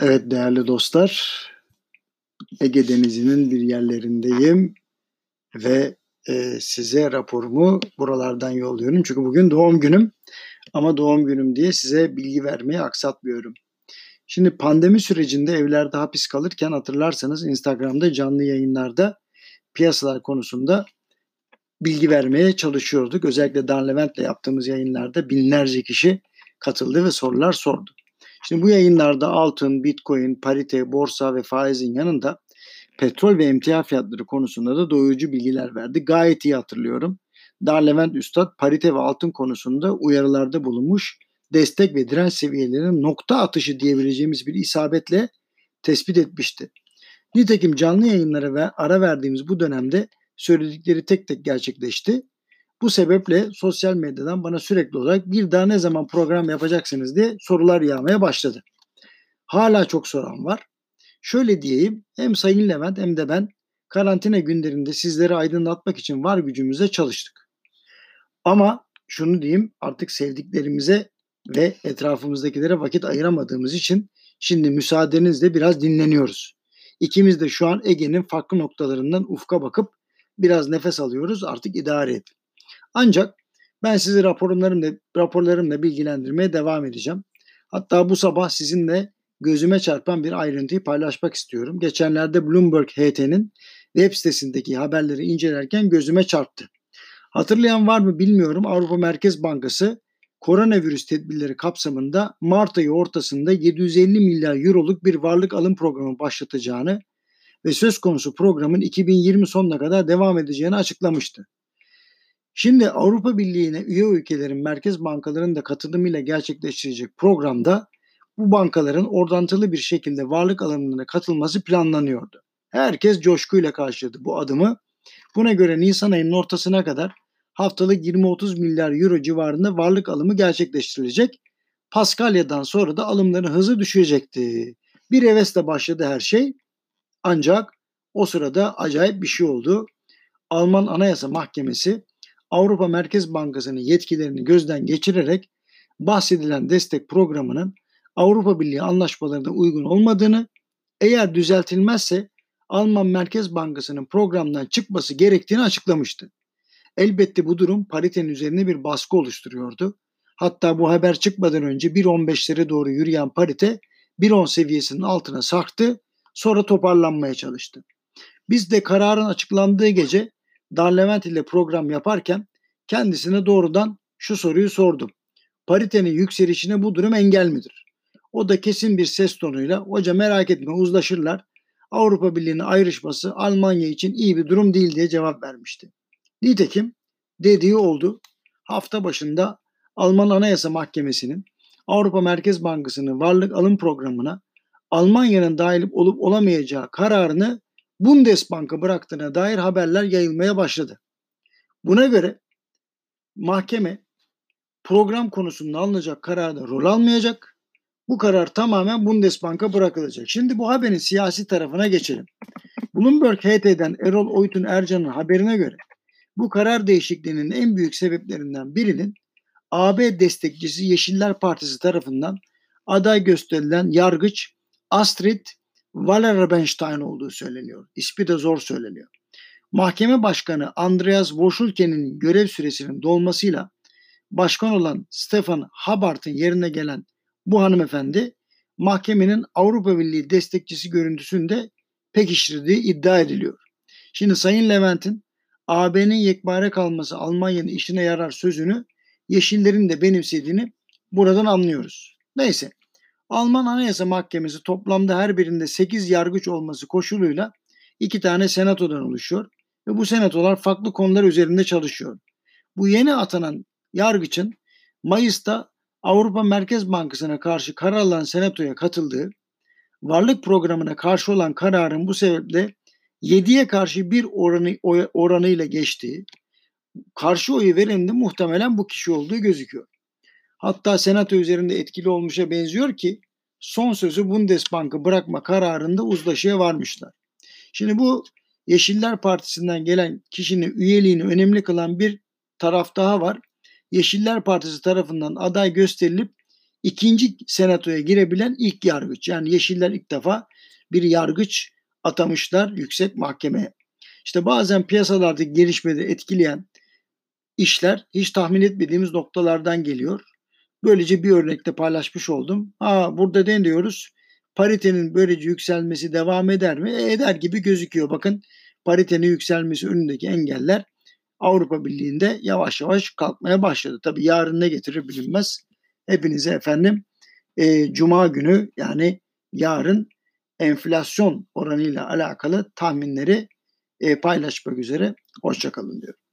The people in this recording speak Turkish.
Evet değerli dostlar, Ege Denizi'nin bir yerlerindeyim ve e, size raporumu buralardan yolluyorum. Çünkü bugün doğum günüm ama doğum günüm diye size bilgi vermeyi aksatmıyorum. Şimdi pandemi sürecinde evlerde hapis kalırken hatırlarsanız Instagram'da canlı yayınlarda piyasalar konusunda bilgi vermeye çalışıyorduk. Özellikle Dan Levent'le yaptığımız yayınlarda binlerce kişi katıldı ve sorular sordu. Şimdi bu yayınlarda altın, bitcoin, parite, borsa ve faizin yanında petrol ve emtia fiyatları konusunda da doyurucu bilgiler verdi. Gayet iyi hatırlıyorum. Dar Levent Üstad parite ve altın konusunda uyarılarda bulunmuş destek ve direnç seviyelerinin nokta atışı diyebileceğimiz bir isabetle tespit etmişti. Nitekim canlı yayınlara ve ara verdiğimiz bu dönemde söyledikleri tek tek gerçekleşti. Bu sebeple sosyal medyadan bana sürekli olarak bir daha ne zaman program yapacaksınız diye sorular yağmaya başladı. Hala çok soran var. Şöyle diyeyim hem Sayın Levent hem de ben karantina günlerinde sizleri aydınlatmak için var gücümüze çalıştık. Ama şunu diyeyim artık sevdiklerimize ve etrafımızdakilere vakit ayıramadığımız için şimdi müsaadenizle biraz dinleniyoruz. İkimiz de şu an Ege'nin farklı noktalarından ufka bakıp biraz nefes alıyoruz artık idare edin. Ancak ben sizi raporlarımla, raporlarımla bilgilendirmeye devam edeceğim. Hatta bu sabah sizinle gözüme çarpan bir ayrıntıyı paylaşmak istiyorum. Geçenlerde Bloomberg HT'nin web sitesindeki haberleri incelerken gözüme çarptı. Hatırlayan var mı bilmiyorum Avrupa Merkez Bankası koronavirüs tedbirleri kapsamında Mart ayı ortasında 750 milyar euroluk bir varlık alım programı başlatacağını ve söz konusu programın 2020 sonuna kadar devam edeceğini açıklamıştı. Şimdi Avrupa Birliği'ne üye ülkelerin merkez bankalarının da katılımıyla gerçekleştirecek programda bu bankaların ordantılı bir şekilde varlık alımlarına katılması planlanıyordu. Herkes coşkuyla karşıladı bu adımı. Buna göre Nisan ayının ortasına kadar haftalık 20-30 milyar euro civarında varlık alımı gerçekleştirilecek. Paskalya'dan sonra da alımların hızı düşecekti. Bir hevesle başladı her şey. Ancak o sırada acayip bir şey oldu. Alman Anayasa Mahkemesi Avrupa Merkez Bankası'nın yetkilerini gözden geçirerek bahsedilen destek programının Avrupa Birliği anlaşmalarına uygun olmadığını, eğer düzeltilmezse Alman Merkez Bankası'nın programdan çıkması gerektiğini açıklamıştı. Elbette bu durum paritenin üzerine bir baskı oluşturuyordu. Hatta bu haber çıkmadan önce 1.15'lere doğru yürüyen parite 1.10 seviyesinin altına sarktı, sonra toparlanmaya çalıştı. Biz de kararın açıklandığı gece Darlevent ile program yaparken kendisine doğrudan şu soruyu sordum. Paritenin yükselişine bu durum engel midir? O da kesin bir ses tonuyla hoca merak etme uzlaşırlar. Avrupa Birliği'nin ayrışması Almanya için iyi bir durum değil diye cevap vermişti. Nitekim dediği oldu. Hafta başında Alman Anayasa Mahkemesi'nin Avrupa Merkez Bankası'nın varlık alım programına Almanya'nın dahil olup olamayacağı kararını Bundesbank'a bıraktığına dair haberler yayılmaya başladı. Buna göre mahkeme program konusunda alınacak kararda rol almayacak. Bu karar tamamen Bundesbank'a bırakılacak. Şimdi bu haberin siyasi tarafına geçelim. Bloomberg HT'den Erol Oytun Ercan'ın haberine göre bu karar değişikliğinin en büyük sebeplerinden birinin AB destekçisi Yeşiller Partisi tarafından aday gösterilen yargıç Astrid Wallerbenstein olduğu söyleniyor. İsmi de zor söyleniyor. Mahkeme Başkanı Andreas Voschulke'nin görev süresinin dolmasıyla başkan olan Stefan Habart'ın yerine gelen bu hanımefendi mahkemenin Avrupa Birliği destekçisi görüntüsünde pekiştirdiği iddia ediliyor. Şimdi Sayın Levent'in AB'nin yekpare kalması Almanya'nın işine yarar sözünü Yeşillerin de benimsediğini buradan anlıyoruz. Neyse Alman Anayasa Mahkemesi toplamda her birinde 8 yargıç olması koşuluyla iki tane senatodan oluşuyor ve bu senatolar farklı konular üzerinde çalışıyor. Bu yeni atanan yargıçın Mayıs'ta Avrupa Merkez Bankası'na karşı karar alan senatoya katıldığı, varlık programına karşı olan kararın bu sebeple 7'ye karşı bir oranı, oranıyla geçtiği, karşı oyu veren de muhtemelen bu kişi olduğu gözüküyor. Hatta senato üzerinde etkili olmuşa benziyor ki son sözü Bundesbank'ı bırakma kararında uzlaşıya varmışlar. Şimdi bu Yeşiller Partisi'nden gelen kişinin üyeliğini önemli kılan bir taraf daha var. Yeşiller Partisi tarafından aday gösterilip ikinci senatoya girebilen ilk yargıç. Yani Yeşiller ilk defa bir yargıç atamışlar yüksek mahkemeye. İşte bazen piyasalardaki gelişmede etkileyen işler hiç tahmin etmediğimiz noktalardan geliyor. Böylece bir örnekte paylaşmış oldum. Ha burada ne diyoruz? Paritenin böylece yükselmesi devam eder mi? E, eder gibi gözüküyor. Bakın paritenin yükselmesi önündeki engeller Avrupa Birliği'nde yavaş yavaş kalkmaya başladı. Tabi yarın ne getirir bilinmez. Hepinize efendim e, Cuma günü yani yarın enflasyon oranıyla alakalı tahminleri e, paylaşmak üzere. Hoşçakalın diyorum.